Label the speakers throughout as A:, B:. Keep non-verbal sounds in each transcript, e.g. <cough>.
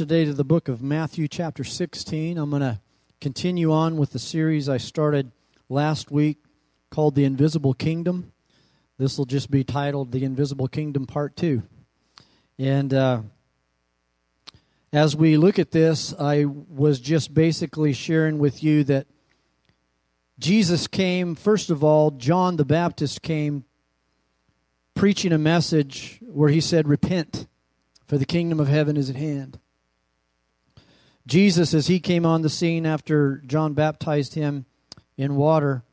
A: today to the book of Matthew, chapter 16. I'm going to continue on with the series I started last week called The Invisible Kingdom. This will just be titled The Invisible Kingdom Part 2. And uh, as we look at this, I was just basically sharing with you that Jesus came, first of all, John the Baptist came preaching a message where he said, Repent, for the kingdom of heaven is at hand. Jesus, as he came on the scene after John baptized him in water,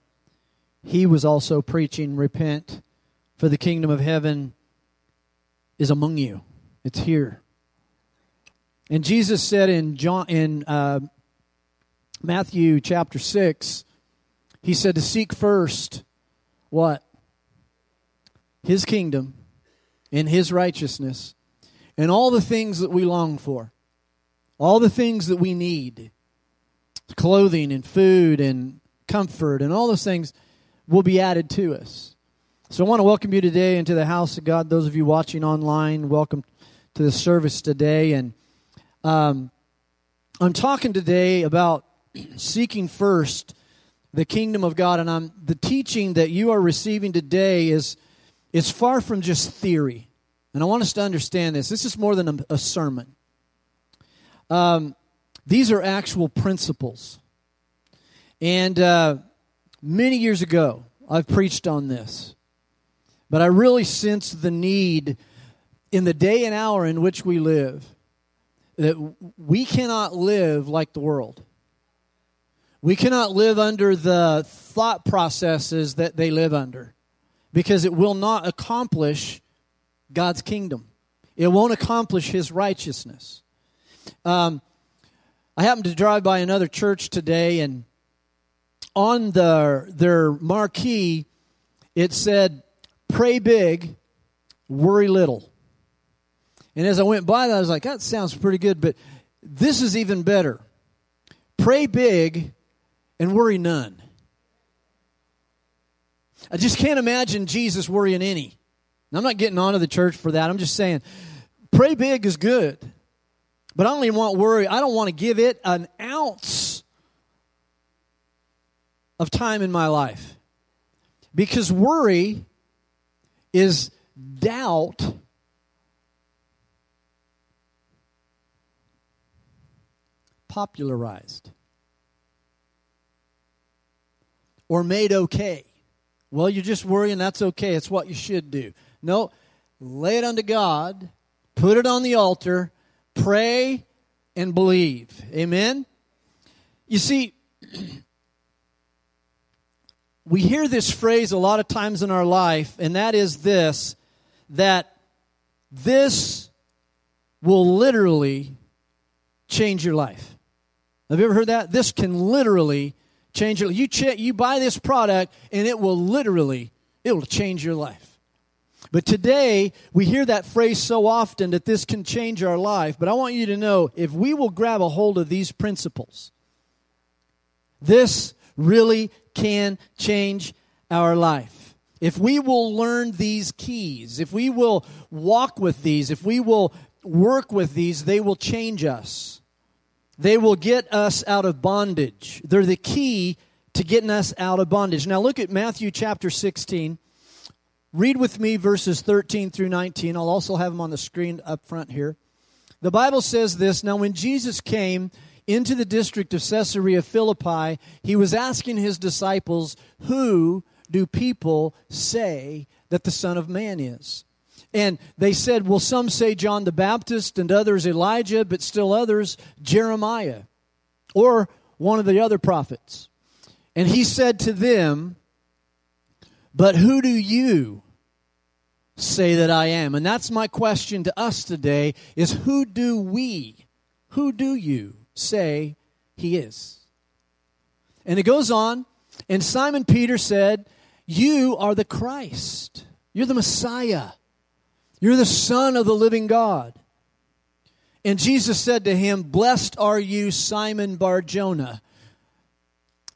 A: he was also preaching, Repent, for the kingdom of heaven is among you. It's here. And Jesus said in John in uh, Matthew chapter six, he said to seek first what his kingdom and his righteousness and all the things that we long for all the things that we need clothing and food and comfort and all those things will be added to us. So I want to welcome you today into the house of God. Those of you watching online, welcome to the service today. And um, I'm talking today about <clears throat> seeking first the kingdom of God. And I'm the teaching that you are receiving today is is far from just theory. And I want us to understand this. This is more than a, a sermon. Um, these are actual principles. And uh, many years ago, I've preached on this. But I really sense the need in the day and hour in which we live that we cannot live like the world. We cannot live under the thought processes that they live under because it will not accomplish God's kingdom. It won't accomplish His righteousness. Um, I happened to drive by another church today, and on the, their marquee, it said, Pray big, worry little. And as I went by that, I was like, that sounds pretty good, but this is even better. Pray big and worry none. I just can't imagine Jesus worrying any. I'm not getting onto the church for that. I'm just saying, pray big is good. But I don't even want worry. I don't want to give it an ounce of time in my life. Because worry is doubt popularized or made okay. Well, you're just worrying, that's okay. It's what you should do. No, lay it unto God, put it on the altar, Pray and believe. Amen? You see, <clears throat> we hear this phrase a lot of times in our life, and that is this that this will literally change your life. Have you ever heard that? This can literally change your you ch- you buy this product and it will literally it will change your life. But today, we hear that phrase so often that this can change our life. But I want you to know if we will grab a hold of these principles, this really can change our life. If we will learn these keys, if we will walk with these, if we will work with these, they will change us. They will get us out of bondage. They're the key to getting us out of bondage. Now look at Matthew chapter 16 Read with me verses 13 through 19. I'll also have them on the screen up front here. The Bible says this Now, when Jesus came into the district of Caesarea Philippi, he was asking his disciples, Who do people say that the Son of Man is? And they said, Well, some say John the Baptist, and others Elijah, but still others Jeremiah, or one of the other prophets. And he said to them, But who do you say that I am? And that's my question to us today is who do we, who do you say he is? And it goes on, and Simon Peter said, You are the Christ. You're the Messiah. You're the Son of the living God. And Jesus said to him, Blessed are you, Simon Barjona,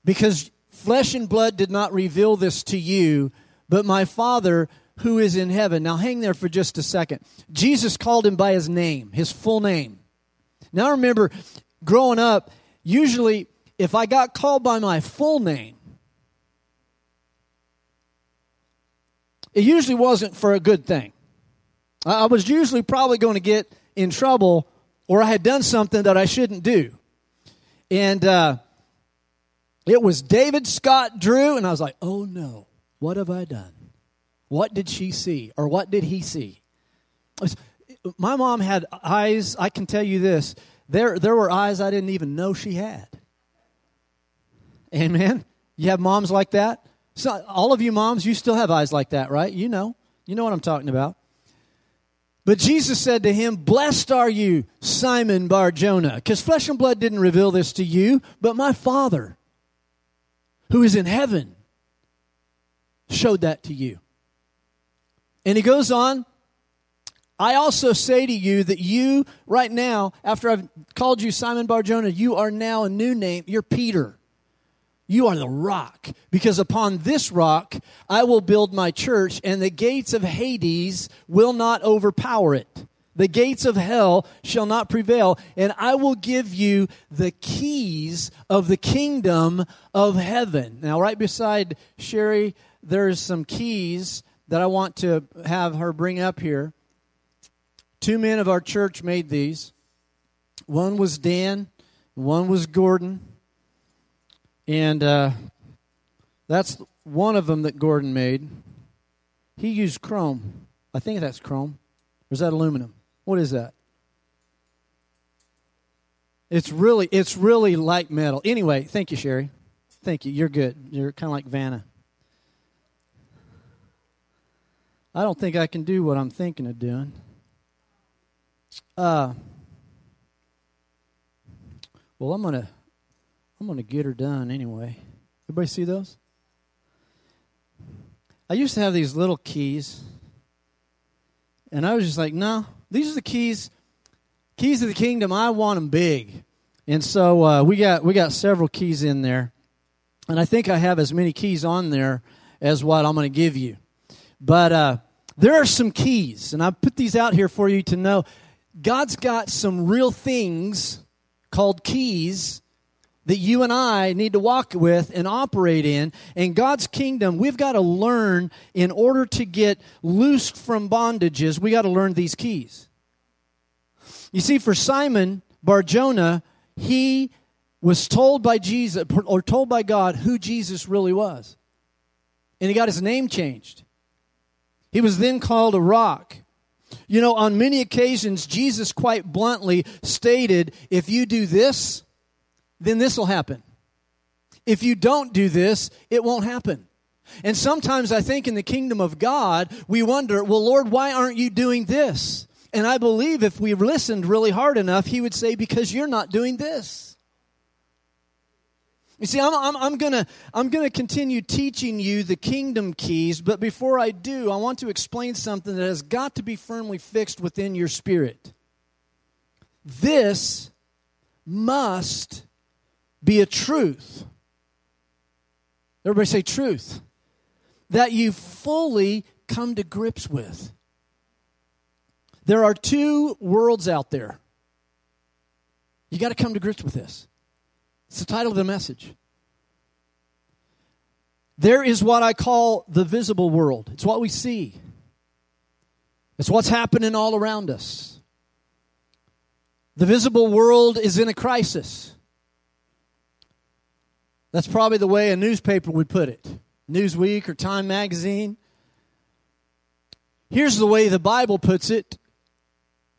A: because flesh and blood did not reveal this to you, but my Father who is in heaven. Now hang there for just a second. Jesus called him by his name, his full name. Now, remember growing up, usually if I got called by my full name, it usually wasn't for a good thing. I was usually probably going to get in trouble or I had done something that I shouldn't do. And uh, it was David Scott Drew, and I was like, oh no, what have I done? What did she see? Or what did he see? My mom had eyes, I can tell you this, there, there were eyes I didn't even know she had. Amen? You have moms like that? So, all of you moms, you still have eyes like that, right? You know. You know what I'm talking about. But Jesus said to him, Blessed are you, Simon Bar Jonah, because flesh and blood didn't reveal this to you, but my Father, who is in heaven, showed that to you. And he goes on, I also say to you that you, right now, after I've called you Simon Bar Jonah, you are now a new name. You're Peter. You are the rock, because upon this rock I will build my church, and the gates of Hades will not overpower it. The gates of hell shall not prevail, and I will give you the keys of the kingdom of heaven. Now, right beside Sherry, there's some keys that I want to have her bring up here. Two men of our church made these. One was Dan, one was Gordon. And uh, that's one of them that Gordon made. He used chrome. I think that's chrome. Or is that aluminum? What is that? It's really it's really light metal. Anyway, thank you, Sherry. Thank you. You're good. You're kind of like Vanna. I don't think I can do what I'm thinking of doing. Uh, well, I'm gonna I'm to get her done anyway. Everybody see those? I used to have these little keys, and I was just like, no, these are the keys, keys of the kingdom. I want them big, and so uh, we got we got several keys in there, and I think I have as many keys on there as what I'm going to give you. But uh, there are some keys, and I put these out here for you to know. God's got some real things called keys that you and I need to walk with and operate in. In God's kingdom, we've got to learn in order to get loosed from bondages, we got to learn these keys. You see, for Simon Barjona, he was told by Jesus or told by God who Jesus really was. And he got his name changed. He was then called a rock. You know, on many occasions, Jesus quite bluntly stated, if you do this, then this will happen. If you don't do this, it won't happen. And sometimes I think in the kingdom of God, we wonder, well, Lord, why aren't you doing this? And I believe if we listened really hard enough, He would say, because you're not doing this. You see, I'm, I'm, I'm going to I'm gonna continue teaching you the kingdom keys, but before I do, I want to explain something that has got to be firmly fixed within your spirit. This must be a truth. Everybody say truth. That you fully come to grips with. There are two worlds out there. You got to come to grips with this. It's the title of the message. There is what I call the visible world. It's what we see. It's what's happening all around us. The visible world is in a crisis. That's probably the way a newspaper would put it Newsweek or Time Magazine. Here's the way the Bible puts it.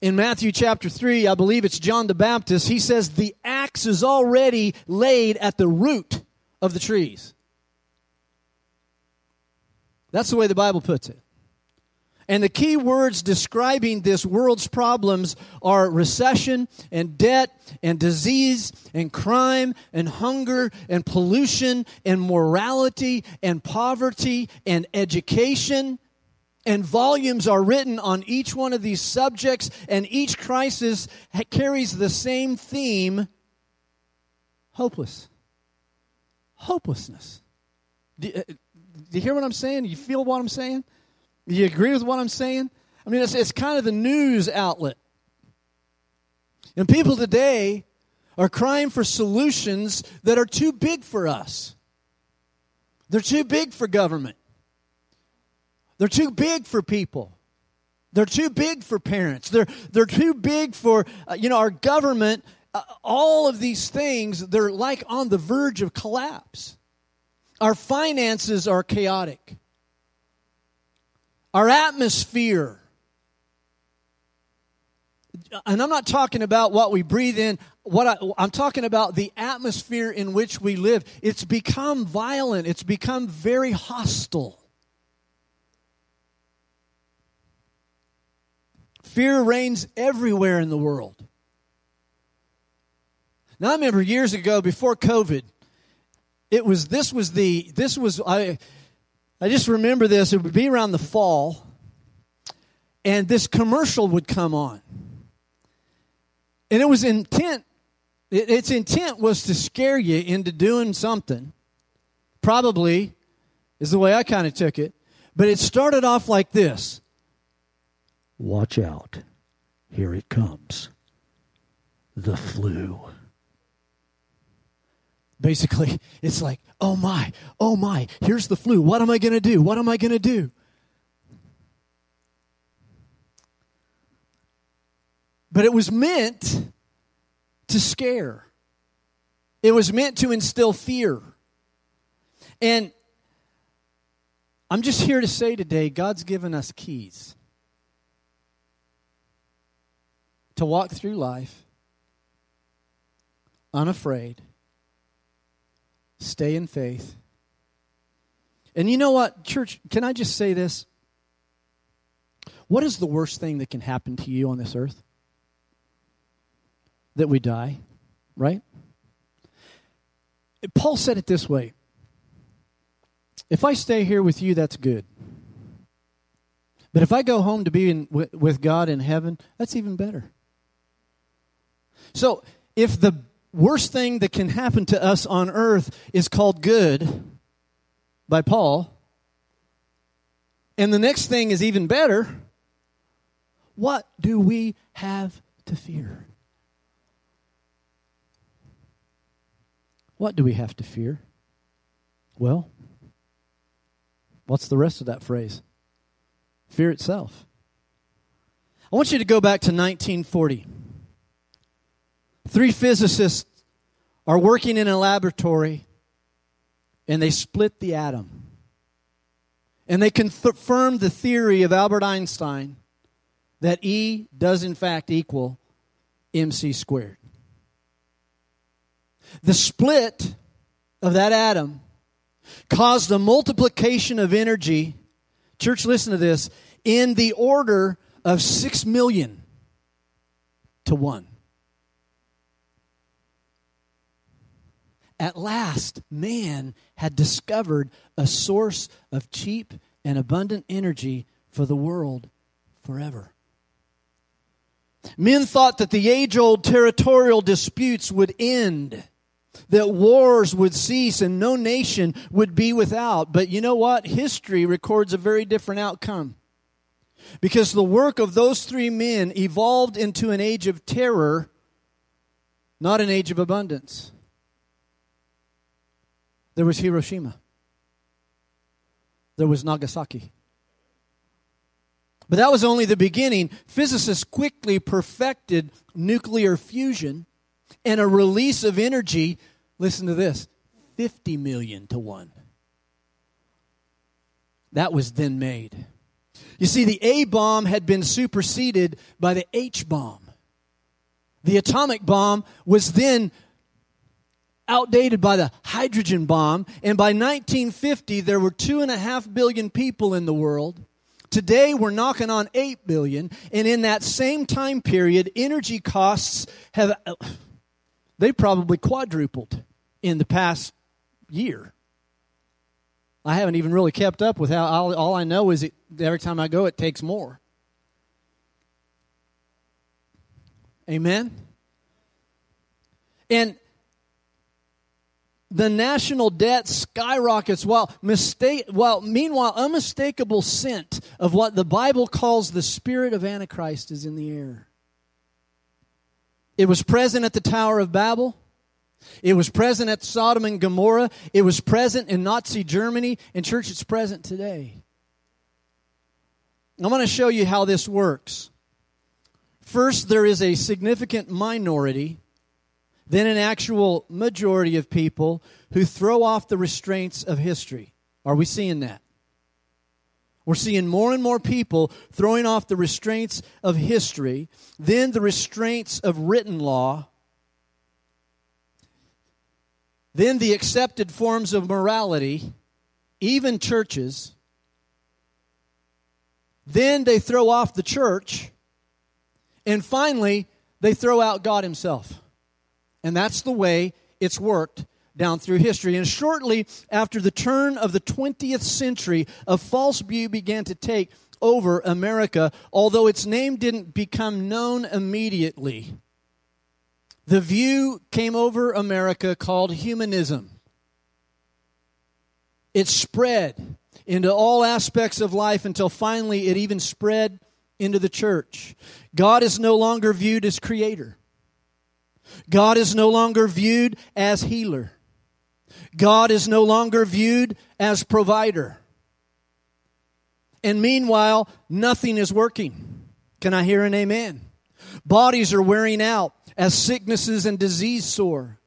A: In Matthew chapter 3, I believe it's John the Baptist, he says, The axe is already laid at the root of the trees. That's the way the Bible puts it. And the key words describing this world's problems are recession and debt and disease and crime and hunger and pollution and morality and poverty and education. And volumes are written on each one of these subjects, and each crisis carries the same theme hopeless. Hopelessness. Do, uh, do you hear what I'm saying? Do you feel what I'm saying? Do you agree with what I'm saying? I mean, it's, it's kind of the news outlet. And people today are crying for solutions that are too big for us. They're too big for government. They're too big for people. They're too big for parents. They're, they're too big for, uh, you know, our government. Uh, all of these things, they're like on the verge of collapse. Our finances are chaotic. Our atmosphere and I'm not talking about what we breathe in. What I, am talking about the atmosphere in which we live. It's become violent. It's become very hostile. Fear reigns everywhere in the world. Now I remember years ago before COVID, it was this was the this was I I just remember this. It would be around the fall, and this commercial would come on and it was intent, its intent was to scare you into doing something. Probably is the way I kind of took it. But it started off like this Watch out. Here it comes. The flu. Basically, it's like, oh my, oh my, here's the flu. What am I going to do? What am I going to do? But it was meant to scare, it was meant to instill fear. And I'm just here to say today God's given us keys to walk through life unafraid, stay in faith. And you know what, church, can I just say this? What is the worst thing that can happen to you on this earth? that we die, right? Paul said it this way If I stay here with you, that's good. But if I go home to be in, with God in heaven, that's even better. So, if the worst thing that can happen to us on earth is called good by Paul, and the next thing is even better, what do we have to fear? What do we have to fear? Well, what's the rest of that phrase? Fear itself. I want you to go back to 1940. Three physicists are working in a laboratory and they split the atom. And they confirm the theory of Albert Einstein that E does in fact equal mc squared. The split of that atom caused a multiplication of energy. Church, listen to this in the order of 6 million to 1. At last, man had discovered a source of cheap and abundant energy for the world forever. Men thought that the age old territorial disputes would end that wars would cease and no nation would be without. But you know what? History records a very different outcome. Because the work of those three men evolved into an age of terror, not an age of abundance. There was Hiroshima, there was Nagasaki. But that was only the beginning. Physicists quickly perfected nuclear fusion and a release of energy, listen to this 50 million to 1. That was then made. You see, the A bomb had been superseded by the H bomb. The atomic bomb was then outdated by the hydrogen bomb, and by 1950, there were two and a half billion people in the world. Today, we're knocking on 8 billion, and in that same time period, energy costs have they probably quadrupled in the past year. I haven't even really kept up with how all, all I know is it, every time I go, it takes more. Amen? And the national debt skyrockets while mistake while meanwhile unmistakable scent of what the bible calls the spirit of antichrist is in the air It was present at the Tower of Babel. It was present at Sodom and Gomorrah. It was present in Nazi Germany. And, church, it's present today. I'm going to show you how this works. First, there is a significant minority, then an actual majority of people who throw off the restraints of history. Are we seeing that? We're seeing more and more people throwing off the restraints of history, then the restraints of written law, then the accepted forms of morality, even churches. Then they throw off the church. And finally, they throw out God Himself. And that's the way it's worked down through history. And shortly after the turn of the 20th century, a false view began to take over America, although its name didn't become known immediately. The view came over America called humanism. It spread into all aspects of life until finally it even spread into the church. God is no longer viewed as creator. God is no longer viewed as healer. God is no longer viewed as provider. And meanwhile, nothing is working. Can I hear an amen? Bodies are wearing out as sicknesses and disease soar.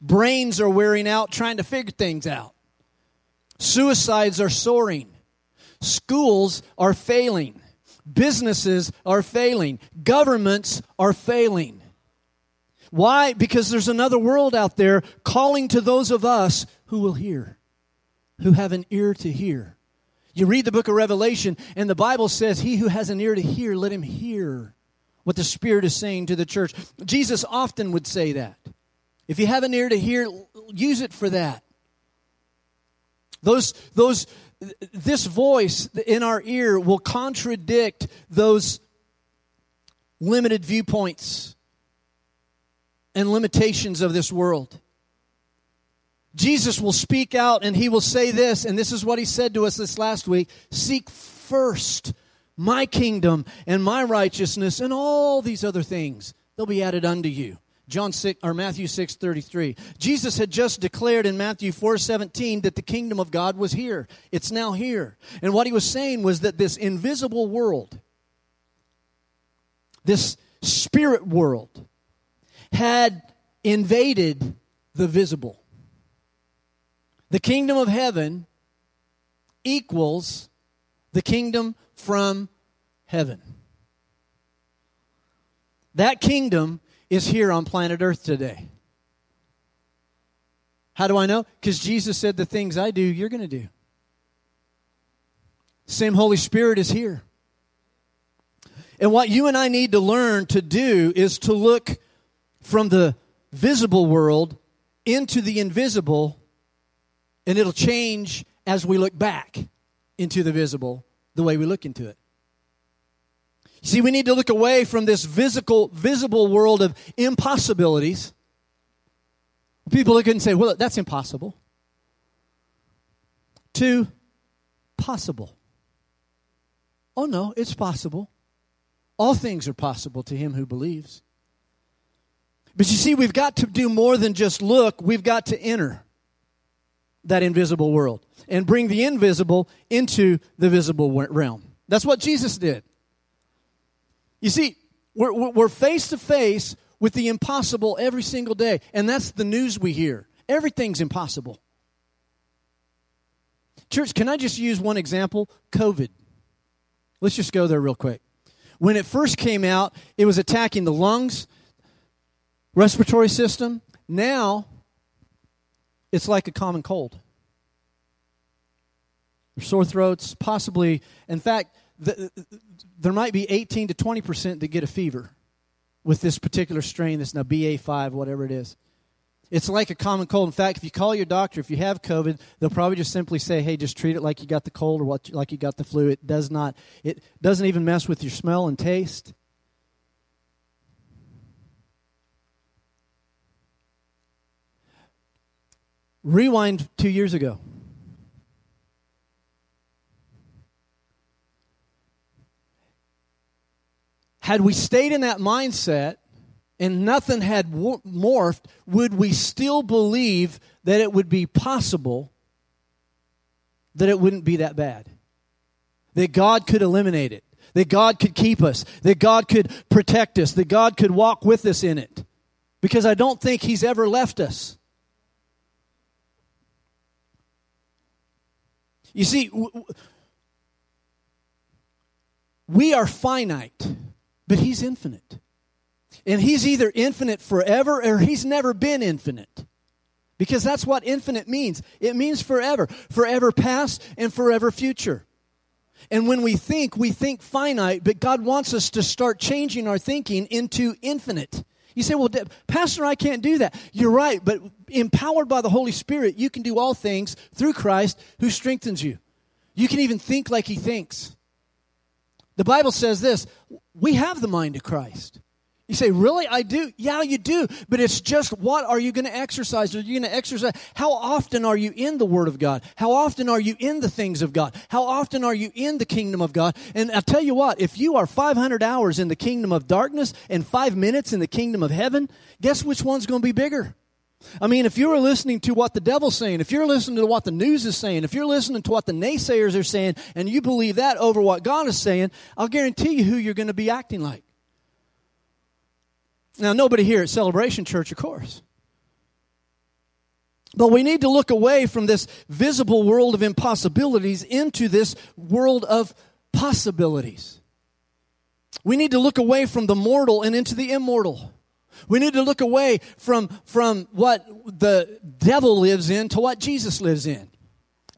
A: Brains are wearing out trying to figure things out. Suicides are soaring. Schools are failing. Businesses are failing. Governments are failing. Why? Because there's another world out there calling to those of us who will hear, who have an ear to hear. You read the book of Revelation, and the Bible says, He who has an ear to hear, let him hear what the Spirit is saying to the church. Jesus often would say that. If you have an ear to hear, use it for that. Those, those, this voice in our ear will contradict those limited viewpoints and limitations of this world. Jesus will speak out and he will say this, and this is what he said to us this last week Seek first my kingdom and my righteousness, and all these other things, they'll be added unto you. John 6 or Matthew 6 33. Jesus had just declared in Matthew 4 17 that the kingdom of God was here. It's now here. And what he was saying was that this invisible world, this spirit world, had invaded the visible. The kingdom of heaven equals the kingdom from heaven. That kingdom is here on planet Earth today. How do I know? Because Jesus said, The things I do, you're going to do. Same Holy Spirit is here. And what you and I need to learn to do is to look from the visible world into the invisible, and it'll change as we look back into the visible the way we look into it. See, we need to look away from this physical, visible world of impossibilities. People look at it and say, well, that's impossible. To possible. Oh, no, it's possible. All things are possible to him who believes. But you see, we've got to do more than just look, we've got to enter that invisible world and bring the invisible into the visible realm. That's what Jesus did. You see, we're, we're face to face with the impossible every single day, and that's the news we hear. Everything's impossible. Church, can I just use one example? COVID. Let's just go there real quick. When it first came out, it was attacking the lungs, respiratory system. Now, it's like a common cold. Sore throats, possibly. In fact, the, there might be 18 to 20 percent that get a fever with this particular strain, this now BA5, whatever it is. It's like a common cold. In fact, if you call your doctor, if you have COVID, they'll probably just simply say, "Hey, just treat it like you got the cold or what, like you got the flu." It does not. It doesn't even mess with your smell and taste. Rewind two years ago. Had we stayed in that mindset and nothing had morphed, would we still believe that it would be possible that it wouldn't be that bad? That God could eliminate it, that God could keep us, that God could protect us, that God could walk with us in it. Because I don't think He's ever left us. You see, we are finite, but He's infinite. And He's either infinite forever or He's never been infinite. Because that's what infinite means. It means forever, forever past and forever future. And when we think, we think finite, but God wants us to start changing our thinking into infinite. You say, well, Pastor, I can't do that. You're right, but empowered by the Holy Spirit, you can do all things through Christ who strengthens you. You can even think like He thinks. The Bible says this we have the mind of Christ. You say, Really? I do? Yeah, you do. But it's just what are you going to exercise? Are you going to exercise? How often are you in the Word of God? How often are you in the things of God? How often are you in the kingdom of God? And I'll tell you what, if you are 500 hours in the kingdom of darkness and five minutes in the kingdom of heaven, guess which one's going to be bigger? I mean, if you're listening to what the devil's saying, if you're listening to what the news is saying, if you're listening to what the naysayers are saying, and you believe that over what God is saying, I'll guarantee you who you're going to be acting like. Now, nobody here at Celebration Church, of course. But we need to look away from this visible world of impossibilities into this world of possibilities. We need to look away from the mortal and into the immortal. We need to look away from, from what the devil lives in to what Jesus lives in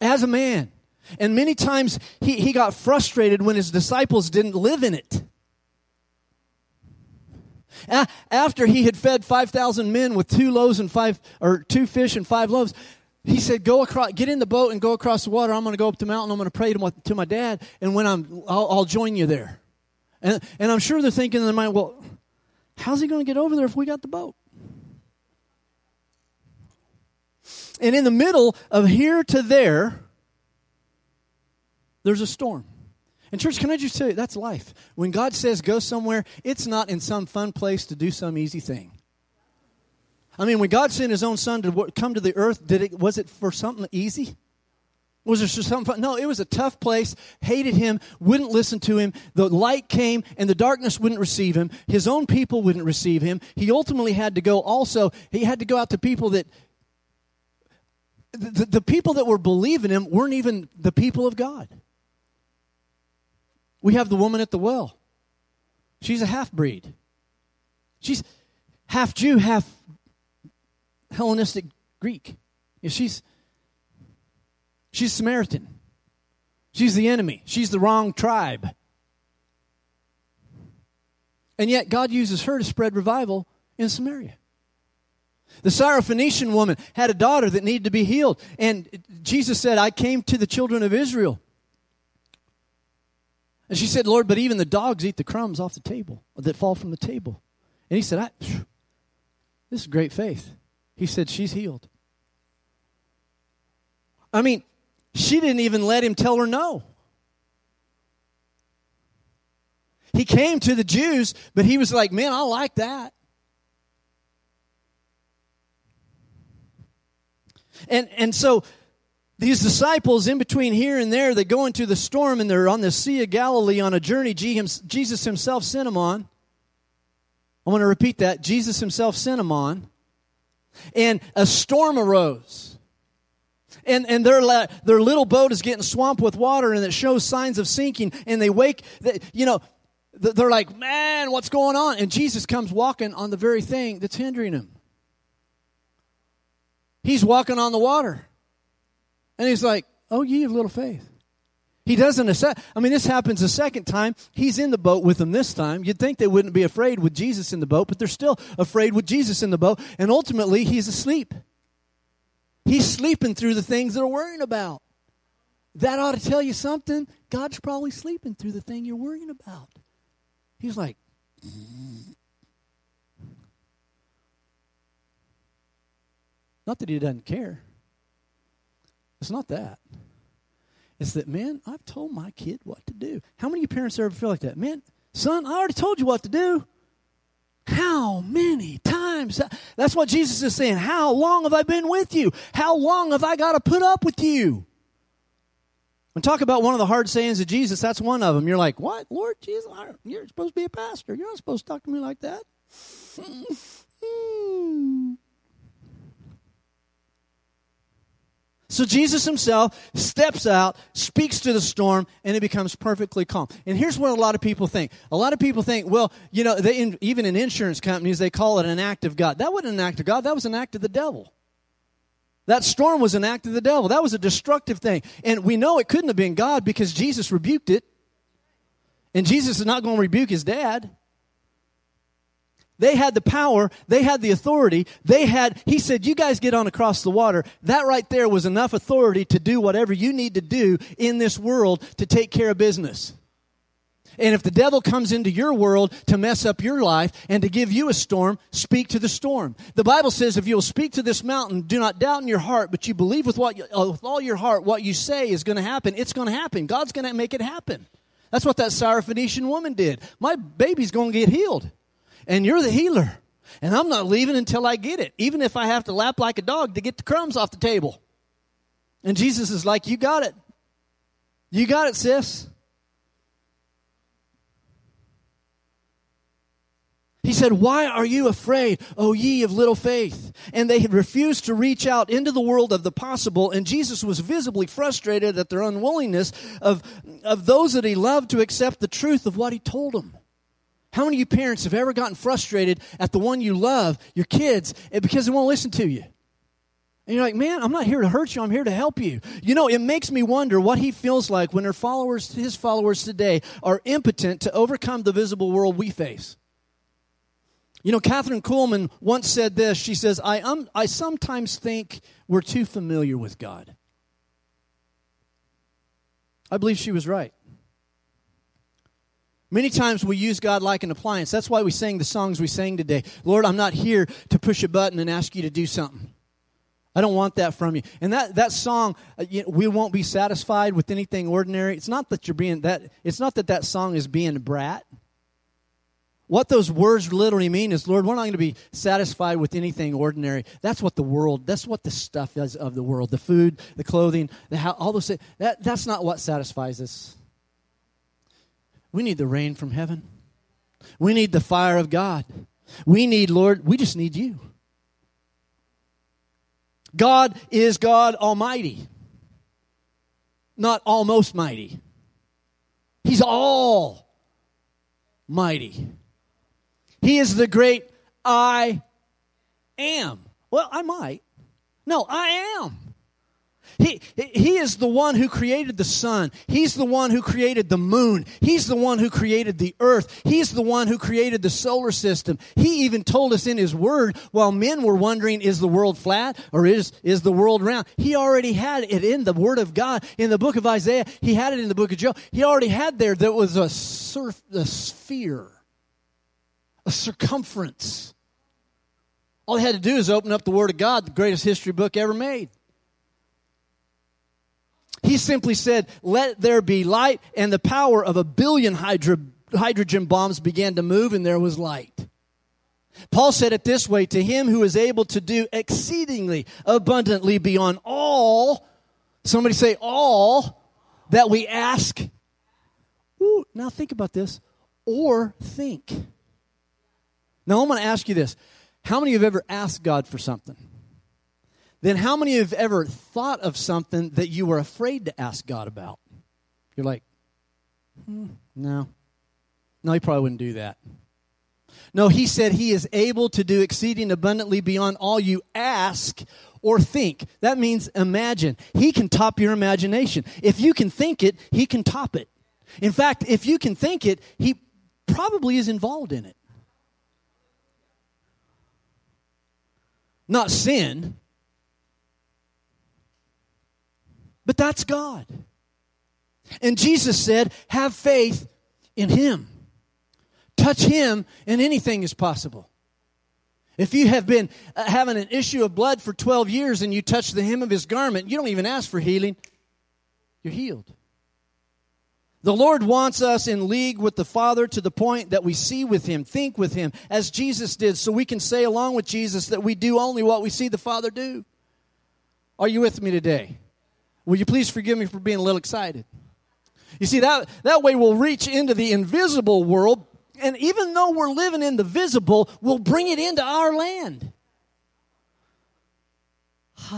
A: as a man. And many times he, he got frustrated when his disciples didn't live in it. After he had fed 5,000 men with two loaves and five, or two fish and five loaves, he said, "Go across, get in the boat and go across the water. I'm going to go up the mountain. I'm going to pray to my, to my dad, and when I'm, I'll, I'll join you there." And, and I'm sure they're thinking in their mind, "Well, how's he going to get over there if we got the boat?" And in the middle of here to there, there's a storm. And, church, can I just tell you, that's life. When God says go somewhere, it's not in some fun place to do some easy thing. I mean, when God sent his own son to come to the earth, did it, was it for something easy? Was there something fun? No, it was a tough place, hated him, wouldn't listen to him. The light came and the darkness wouldn't receive him. His own people wouldn't receive him. He ultimately had to go also, he had to go out to people that, the, the people that were believing him weren't even the people of God. We have the woman at the well. She's a half breed. She's half Jew, half Hellenistic Greek. she's she's Samaritan. She's the enemy. She's the wrong tribe. And yet God uses her to spread revival in Samaria. The Syrophoenician woman had a daughter that needed to be healed. And Jesus said, I came to the children of Israel and she said, Lord, but even the dogs eat the crumbs off the table that fall from the table. And he said, I, This is great faith. He said, She's healed. I mean, she didn't even let him tell her no. He came to the Jews, but he was like, Man, I like that. And, and so these disciples in between here and there, they go into the storm and they're on the Sea of Galilee on a journey Jesus himself sent them on. I want to repeat that. Jesus himself sent them on. And a storm arose. And, and their, their little boat is getting swamped with water and it shows signs of sinking. And they wake, you know, they're like, man, what's going on? And Jesus comes walking on the very thing that's hindering him. He's walking on the water. And he's like, Oh, ye of little faith. He doesn't. I mean, this happens a second time. He's in the boat with them this time. You'd think they wouldn't be afraid with Jesus in the boat, but they're still afraid with Jesus in the boat. And ultimately, he's asleep. He's sleeping through the things they're worrying about. That ought to tell you something. God's probably sleeping through the thing you're worrying about. He's like, not that he doesn't care. It's not that. It's that, man, I've told my kid what to do. How many parents ever feel like that? Man, son, I already told you what to do. How many times? That's what Jesus is saying. How long have I been with you? How long have I got to put up with you? And talk about one of the hard sayings of Jesus, that's one of them. You're like, what? Lord Jesus, you're supposed to be a pastor. You're not supposed to talk to me like that. <laughs> Hmm. So Jesus himself steps out, speaks to the storm, and it becomes perfectly calm. And here's what a lot of people think. A lot of people think, well, you know, they, even in insurance companies, they call it an act of God. That wasn't an act of God, that was an act of the devil. That storm was an act of the devil. That was a destructive thing. And we know it couldn't have been God because Jesus rebuked it. And Jesus is not going to rebuke his dad. They had the power, they had the authority, they had, he said, you guys get on across the water. That right there was enough authority to do whatever you need to do in this world to take care of business. And if the devil comes into your world to mess up your life and to give you a storm, speak to the storm. The Bible says if you'll speak to this mountain, do not doubt in your heart, but you believe with, what you, uh, with all your heart what you say is going to happen, it's going to happen. God's going to make it happen. That's what that Syrophoenician woman did. My baby's going to get healed and you're the healer. And I'm not leaving until I get it, even if I have to lap like a dog to get the crumbs off the table. And Jesus is like, You got it. You got it, sis. He said, Why are you afraid, O ye of little faith? And they had refused to reach out into the world of the possible, and Jesus was visibly frustrated at their unwillingness of, of those that he loved to accept the truth of what he told them. How many of you parents have ever gotten frustrated at the one you love, your kids, because they won't listen to you? And you're like, man, I'm not here to hurt you. I'm here to help you. You know, it makes me wonder what he feels like when her followers, his followers today are impotent to overcome the visible world we face. You know, Kathryn Kuhlman once said this. She says, I, um, I sometimes think we're too familiar with God. I believe she was right. Many times we use God like an appliance. That's why we sang the songs we sang today. Lord, I'm not here to push a button and ask you to do something. I don't want that from you. And that, that song, uh, we won't be satisfied with anything ordinary. It's not that you're being that, it's not that that song is being a brat. What those words literally mean is, Lord, we're not going to be satisfied with anything ordinary. That's what the world, that's what the stuff is of the world. The food, the clothing, the how, all those things. That, that's not what satisfies us. We need the rain from heaven. We need the fire of God. We need, Lord, we just need you. God is God Almighty, not almost mighty. He's all mighty. He is the great I am. Well, I might. No, I am. He, he is the one who created the sun. He's the one who created the moon. He's the one who created the earth. He's the one who created the solar system. He even told us in his word while men were wondering, is the world flat or is, is the world round? He already had it in the word of God. In the book of Isaiah, he had it in the book of Job. He already had there that was a, surf, a sphere, a circumference. All he had to do is open up the Word of God, the greatest history book ever made. He simply said, Let there be light, and the power of a billion hydro- hydrogen bombs began to move, and there was light. Paul said it this way to him who is able to do exceedingly abundantly beyond all, somebody say, all that we ask. Ooh, now think about this, or think. Now I'm going to ask you this. How many of you have ever asked God for something? Then how many have ever thought of something that you were afraid to ask God about? You're like, hmm, no. No, he probably wouldn't do that. No, he said he is able to do exceeding abundantly beyond all you ask or think. That means imagine. He can top your imagination. If you can think it, he can top it. In fact, if you can think it, he probably is involved in it. Not sin, But that's God. And Jesus said, have faith in Him. Touch Him, and anything is possible. If you have been uh, having an issue of blood for 12 years and you touch the hem of His garment, you don't even ask for healing, you're healed. The Lord wants us in league with the Father to the point that we see with Him, think with Him, as Jesus did, so we can say along with Jesus that we do only what we see the Father do. Are you with me today? Will you please forgive me for being a little excited? You see, that, that way we'll reach into the invisible world, and even though we're living in the visible, we'll bring it into our land. <sighs>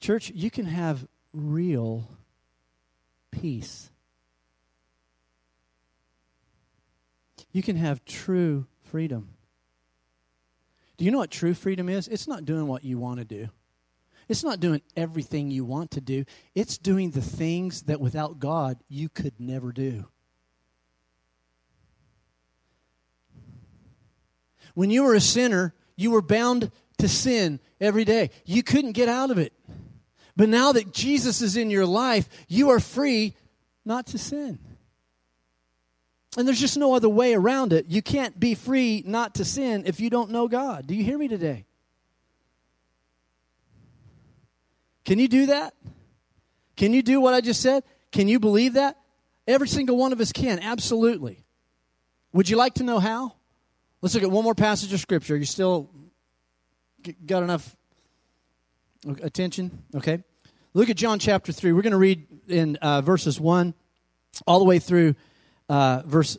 A: Church, you can have real peace. You can have true freedom. Do you know what true freedom is? It's not doing what you want to do. It's not doing everything you want to do. It's doing the things that without God you could never do. When you were a sinner, you were bound to sin every day. You couldn't get out of it. But now that Jesus is in your life, you are free not to sin. And there's just no other way around it. You can't be free not to sin if you don't know God. Do you hear me today? Can you do that? Can you do what I just said? Can you believe that? Every single one of us can, absolutely. Would you like to know how? Let's look at one more passage of Scripture. You still got enough attention? Okay. Look at John chapter 3. We're going to read in uh, verses 1 all the way through uh, verse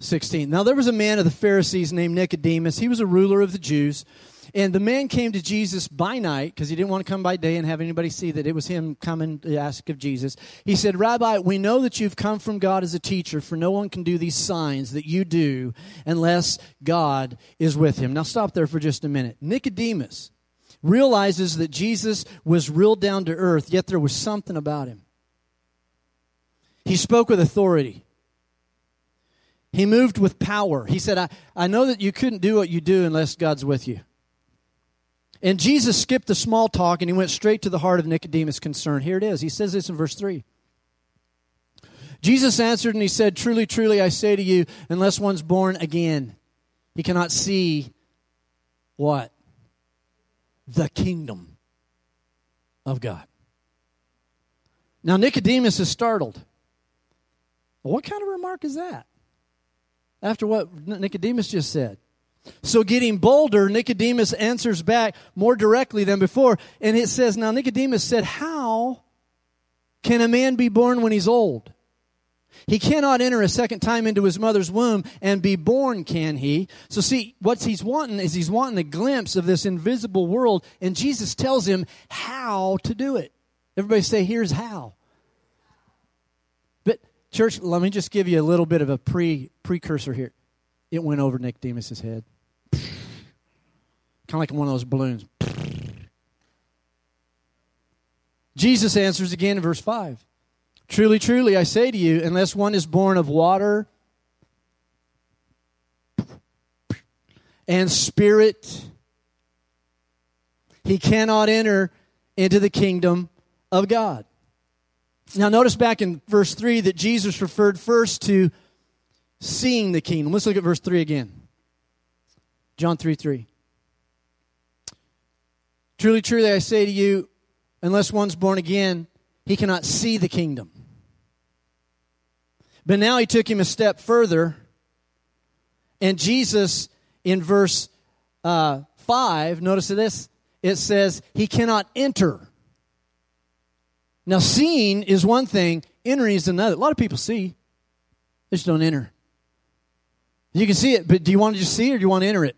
A: 16. Now, there was a man of the Pharisees named Nicodemus. He was a ruler of the Jews. And the man came to Jesus by night because he didn't want to come by day and have anybody see that it was him coming to ask of Jesus. He said, Rabbi, we know that you've come from God as a teacher, for no one can do these signs that you do unless God is with him. Now, stop there for just a minute. Nicodemus realizes that Jesus was real down to earth, yet there was something about him. He spoke with authority. He moved with power. He said, I, I know that you couldn't do what you do unless God's with you. And Jesus skipped the small talk and he went straight to the heart of Nicodemus' concern. Here it is. He says this in verse 3. Jesus answered and he said, Truly, truly, I say to you, unless one's born again, he cannot see what? The kingdom of God. Now, Nicodemus is startled. What kind of remark is that? After what Nicodemus just said. So, getting bolder, Nicodemus answers back more directly than before. And it says, Now Nicodemus said, How can a man be born when he's old? He cannot enter a second time into his mother's womb and be born, can he? So, see, what he's wanting is he's wanting a glimpse of this invisible world, and Jesus tells him how to do it. Everybody say, Here's how. But, church, let me just give you a little bit of a pre precursor here. It went over Nicodemus's head. Kind of like one of those balloons. Jesus answers again in verse 5. Truly, truly, I say to you, unless one is born of water and spirit, he cannot enter into the kingdom of God. Now, notice back in verse 3 that Jesus referred first to seeing the kingdom. Let's look at verse 3 again. John 3 3. Truly, truly, I say to you, unless one's born again, he cannot see the kingdom. But now he took him a step further, and Jesus, in verse uh, 5, notice this, it says, he cannot enter. Now, seeing is one thing, entering is another. A lot of people see, they just don't enter. You can see it, but do you want to just see it or do you want to enter it?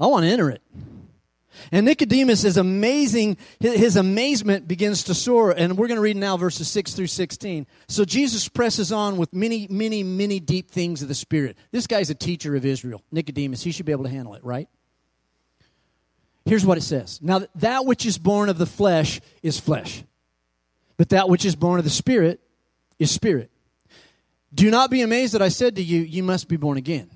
A: I want to enter it. And Nicodemus is amazing. His amazement begins to soar. And we're going to read now verses 6 through 16. So Jesus presses on with many, many, many deep things of the Spirit. This guy's a teacher of Israel, Nicodemus. He should be able to handle it, right? Here's what it says Now, that which is born of the flesh is flesh, but that which is born of the Spirit is spirit. Do not be amazed that I said to you, You must be born again.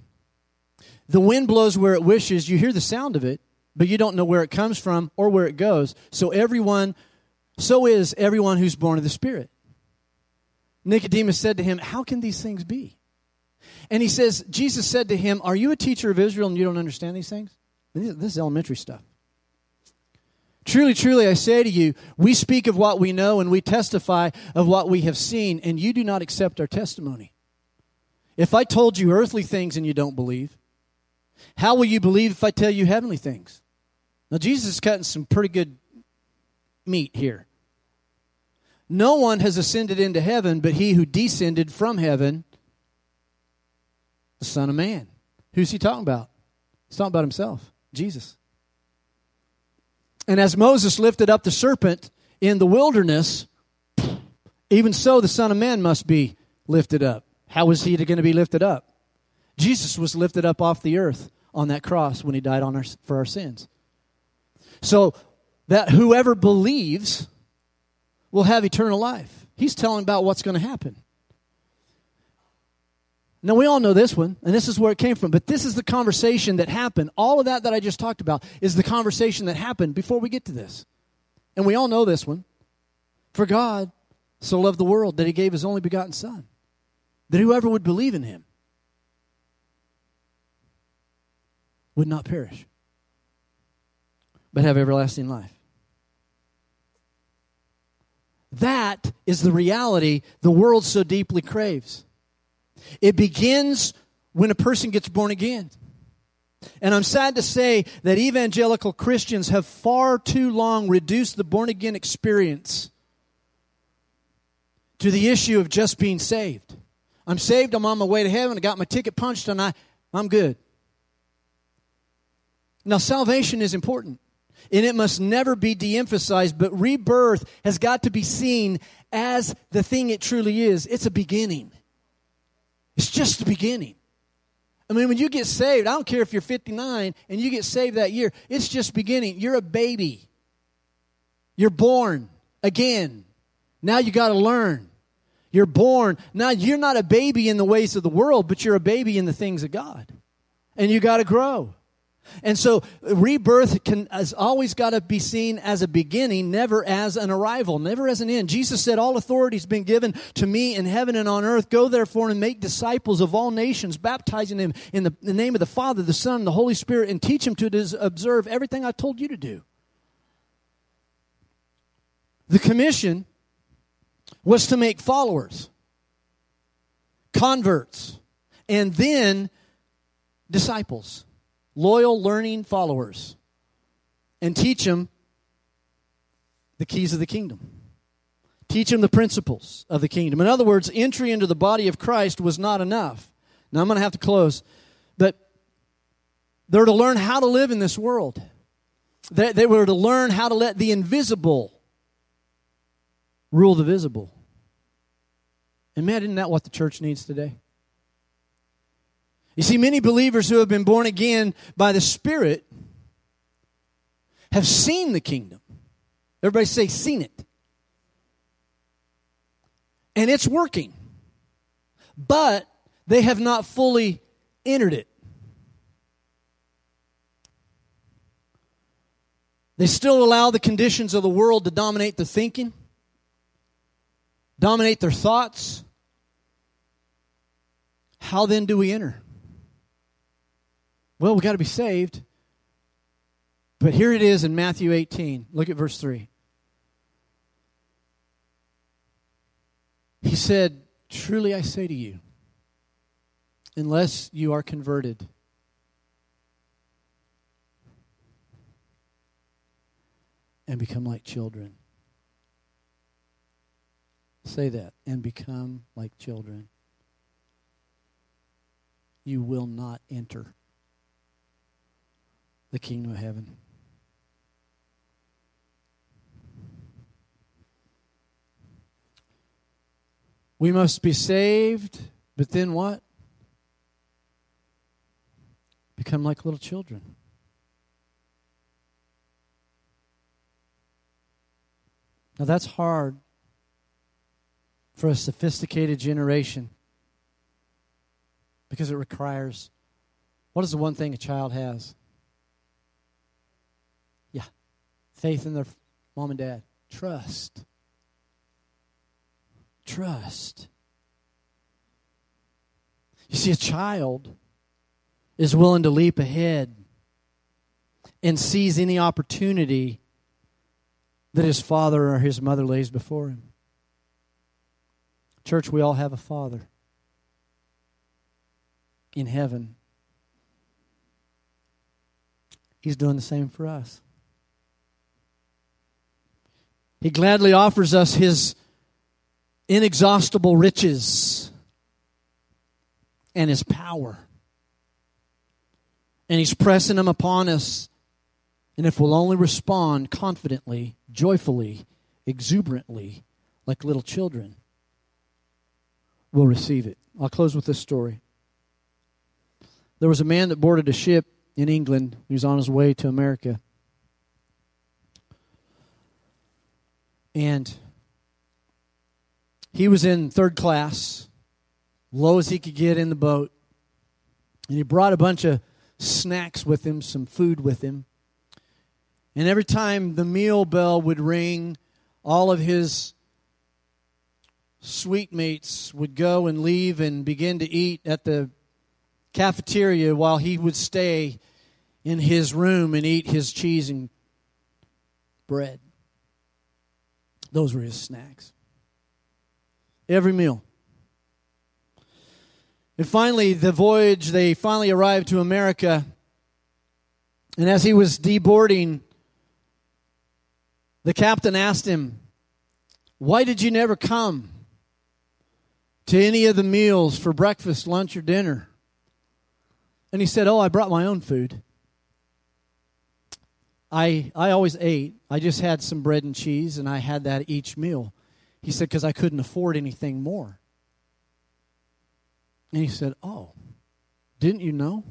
A: The wind blows where it wishes, you hear the sound of it but you don't know where it comes from or where it goes. So everyone, so is everyone who's born of the Spirit. Nicodemus said to him, How can these things be? And he says, Jesus said to him, Are you a teacher of Israel and you don't understand these things? This is elementary stuff. Truly, truly, I say to you, we speak of what we know and we testify of what we have seen, and you do not accept our testimony. If I told you earthly things and you don't believe, how will you believe if I tell you heavenly things? Now, Jesus is cutting some pretty good meat here. No one has ascended into heaven but he who descended from heaven, the Son of Man. Who's he talking about? He's talking about himself, Jesus. And as Moses lifted up the serpent in the wilderness, even so the Son of Man must be lifted up. How was he going to be lifted up? Jesus was lifted up off the earth on that cross when he died on our, for our sins. So that whoever believes will have eternal life. He's telling about what's going to happen. Now, we all know this one, and this is where it came from, but this is the conversation that happened. All of that that I just talked about is the conversation that happened before we get to this. And we all know this one. For God so loved the world that he gave his only begotten Son, that whoever would believe in him would not perish, but have everlasting life. That is the reality the world so deeply craves. It begins when a person gets born again. And I'm sad to say that evangelical Christians have far too long reduced the born again experience to the issue of just being saved. I'm saved, I'm on my way to heaven, I got my ticket punched, and I, I'm good. Now, salvation is important, and it must never be de emphasized, but rebirth has got to be seen as the thing it truly is it's a beginning. It's just the beginning. I mean, when you get saved, I don't care if you're 59 and you get saved that year, it's just beginning. You're a baby. You're born again. Now you got to learn. You're born. Now you're not a baby in the ways of the world, but you're a baby in the things of God. And you got to grow. And so rebirth can, has always got to be seen as a beginning, never as an arrival, never as an end. Jesus said, All authority has been given to me in heaven and on earth. Go therefore and make disciples of all nations, baptizing them in the, in the name of the Father, the Son, and the Holy Spirit, and teach them to observe everything I told you to do. The commission was to make followers, converts, and then disciples loyal, learning followers and teach them the keys of the kingdom. Teach them the principles of the kingdom. In other words, entry into the body of Christ was not enough. Now I'm going to have to close. But they're to learn how to live in this world. They, they were to learn how to let the invisible rule the visible. And man, isn't that what the church needs today? You see, many believers who have been born again by the Spirit have seen the kingdom. Everybody say, seen it. And it's working. But they have not fully entered it. They still allow the conditions of the world to dominate their thinking, dominate their thoughts. How then do we enter? Well, we got to be saved. But here it is in Matthew 18. Look at verse 3. He said, Truly I say to you, unless you are converted, and become like children. Say that, and become like children. You will not enter the kingdom of heaven. We must be saved, but then what? Become like little children. Now that's hard for a sophisticated generation because it requires what is the one thing a child has? Faith in their mom and dad. Trust. Trust. You see, a child is willing to leap ahead and seize any opportunity that his father or his mother lays before him. Church, we all have a father in heaven. He's doing the same for us. He gladly offers us his inexhaustible riches and his power. And he's pressing them upon us. And if we'll only respond confidently, joyfully, exuberantly, like little children, we'll receive it. I'll close with this story. There was a man that boarded a ship in England. He was on his way to America. And he was in third class, low as he could get in the boat. And he brought a bunch of snacks with him, some food with him. And every time the meal bell would ring, all of his sweet mates would go and leave and begin to eat at the cafeteria while he would stay in his room and eat his cheese and bread. Those were his snacks. Every meal. And finally, the voyage, they finally arrived to America. And as he was deboarding, the captain asked him, Why did you never come to any of the meals for breakfast, lunch, or dinner? And he said, Oh, I brought my own food. I, I always ate. I just had some bread and cheese, and I had that each meal. He said, Because I couldn't afford anything more. And he said, Oh, didn't you know?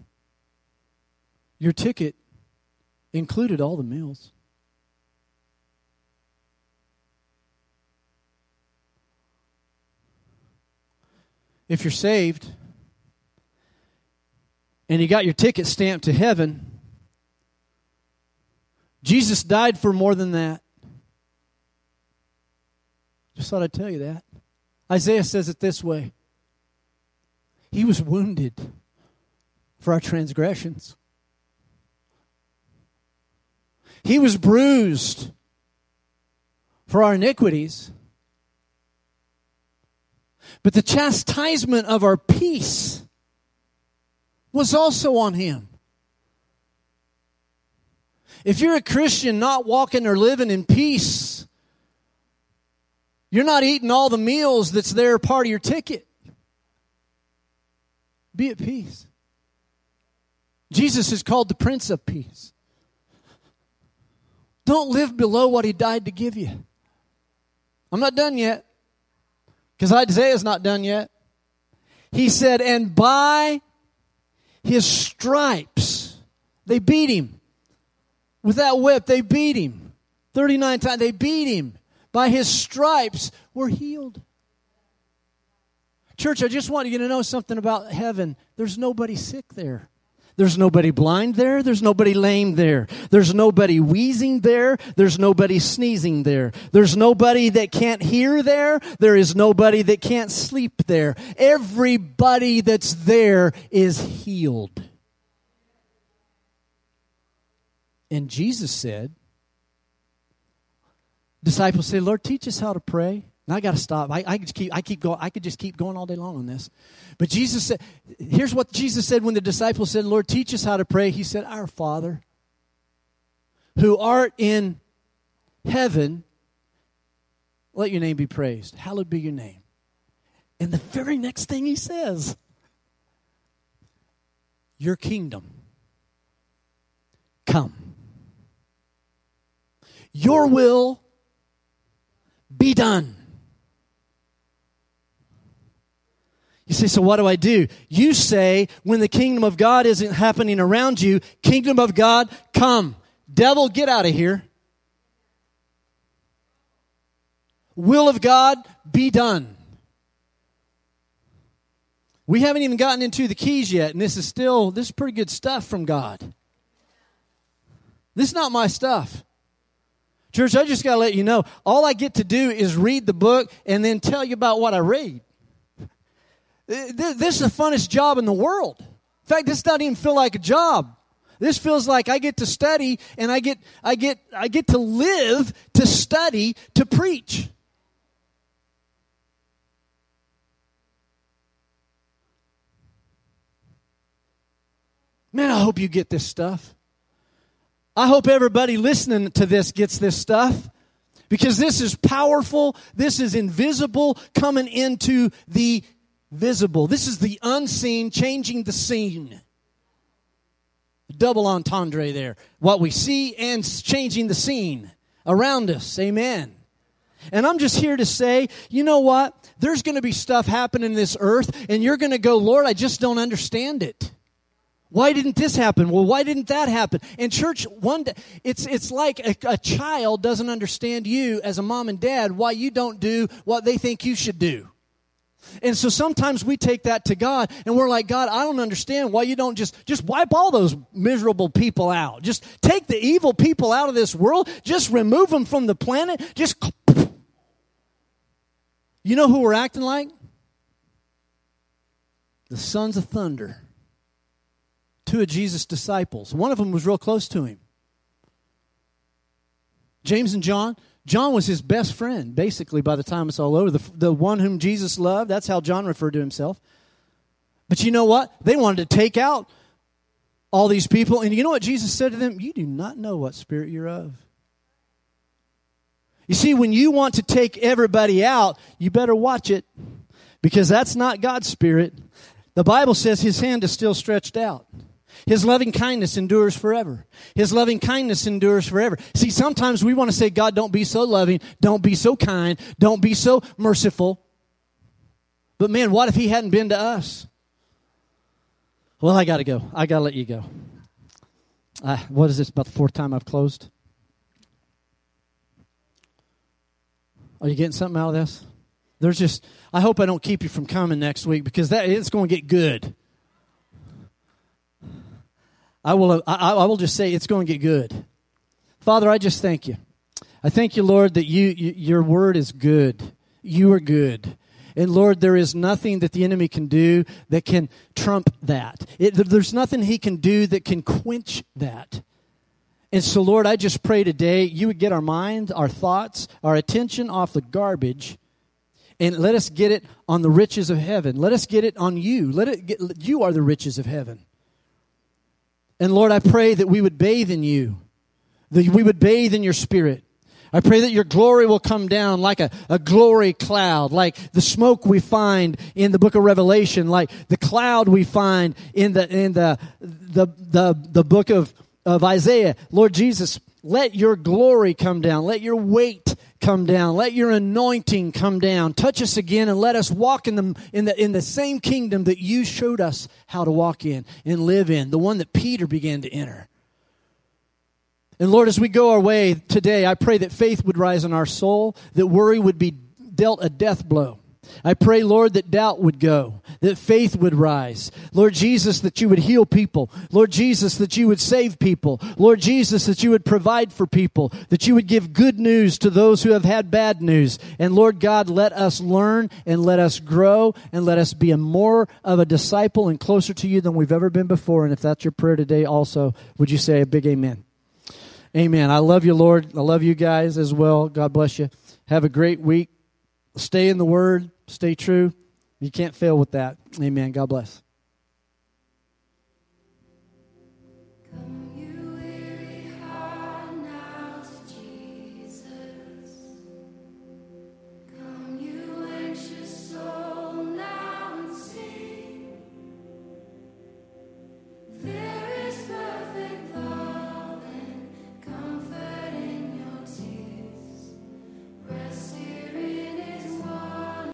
A: Your ticket included all the meals. If you're saved and you got your ticket stamped to heaven, Jesus died for more than that. Just thought I'd tell you that. Isaiah says it this way he was wounded for our transgressions. He was bruised for our iniquities. But the chastisement of our peace was also on him. If you're a Christian not walking or living in peace, you're not eating all the meals that's there part of your ticket. Be at peace. Jesus is called the Prince of Peace. Don't live below what he died to give you. I'm not done yet because Isaiah's not done yet. He said, and by his stripes, they beat him. With that whip, they beat him. 39 times, they beat him. By his stripes, we're healed. Church, I just want you to know something about heaven. There's nobody sick there. There's nobody blind there. There's nobody lame there. There's nobody wheezing there. There's nobody sneezing there. There's nobody that can't hear there. There is nobody that can't sleep there. Everybody that's there is healed. And Jesus said, disciples say, Lord, teach us how to pray. Now I got to stop. I, I just keep. I keep going. I could just keep going all day long on this. But Jesus said, "Here's what Jesus said when the disciples said, Lord, teach us how to pray." He said, "Our Father, who art in heaven, let your name be praised. Hallowed be your name." And the very next thing he says, "Your kingdom come. Your will be done." You say, so what do I do? You say, when the kingdom of God isn't happening around you, kingdom of God, come. Devil, get out of here. Will of God, be done. We haven't even gotten into the keys yet, and this is still, this is pretty good stuff from God. This is not my stuff. Church, I just got to let you know, all I get to do is read the book and then tell you about what I read. This is the funnest job in the world. In fact, this doesn't even feel like a job. This feels like I get to study and I get I get I get to live to study to preach. Man, I hope you get this stuff. I hope everybody listening to this gets this stuff because this is powerful. This is invisible coming into the visible. This is the unseen changing the scene. Double entendre there. What we see and changing the scene around us. Amen. And I'm just here to say, you know what? There's going to be stuff happening in this earth, and you're going to go, Lord, I just don't understand it. Why didn't this happen? Well, why didn't that happen? And church, one day, it's, it's like a, a child doesn't understand you as a mom and dad why you don't do what they think you should do. And so sometimes we take that to God and we're like, God, I don't understand why you don't just, just wipe all those miserable people out. Just take the evil people out of this world. Just remove them from the planet. Just. You know who we're acting like? The sons of thunder two of Jesus' disciples. One of them was real close to him. James and John. John was his best friend, basically, by the time it's all over. The, the one whom Jesus loved. That's how John referred to himself. But you know what? They wanted to take out all these people. And you know what Jesus said to them? You do not know what spirit you're of. You see, when you want to take everybody out, you better watch it because that's not God's spirit. The Bible says his hand is still stretched out. His loving kindness endures forever. His loving kindness endures forever. See, sometimes we want to say, God, don't be so loving. Don't be so kind. Don't be so merciful. But man, what if He hadn't been to us? Well, I got to go. I got to let you go. Uh, what is this? About the fourth time I've closed? Are you getting something out of this? There's just, I hope I don't keep you from coming next week because that it's going to get good. I will, uh, I, I will just say it's going to get good. Father, I just thank you. I thank you, Lord, that you, you, your word is good. You are good. And Lord, there is nothing that the enemy can do that can trump that. It, there's nothing he can do that can quench that. And so, Lord, I just pray today you would get our minds, our thoughts, our attention off the garbage and let us get it on the riches of heaven. Let us get it on you. Let it get, you are the riches of heaven. And Lord, I pray that we would bathe in you, that we would bathe in your spirit. I pray that your glory will come down like a, a glory cloud, like the smoke we find in the book of Revelation, like the cloud we find in the, in the, the, the, the book of, of Isaiah. Lord Jesus, let your glory come down. Let your weight come down. Let your anointing come down. Touch us again and let us walk in the, in the, in the same kingdom that you showed us how to walk in and live in, the one that Peter began to enter. And Lord, as we go our way today, I pray that faith would rise in our soul, that worry would be dealt a death blow. I pray, Lord, that doubt would go, that faith would rise. Lord Jesus, that you would heal people. Lord Jesus, that you would save people. Lord Jesus, that you would provide for people, that you would give good news to those who have had bad news. And Lord God, let us learn and let us grow and let us be more of a disciple and closer to you than we've ever been before. And if that's your prayer today also, would you say a big amen? Amen. I love you, Lord. I love you guys as well. God bless you. Have a great week. Stay in the Word. Stay true. You can't fail with that. Amen. God bless.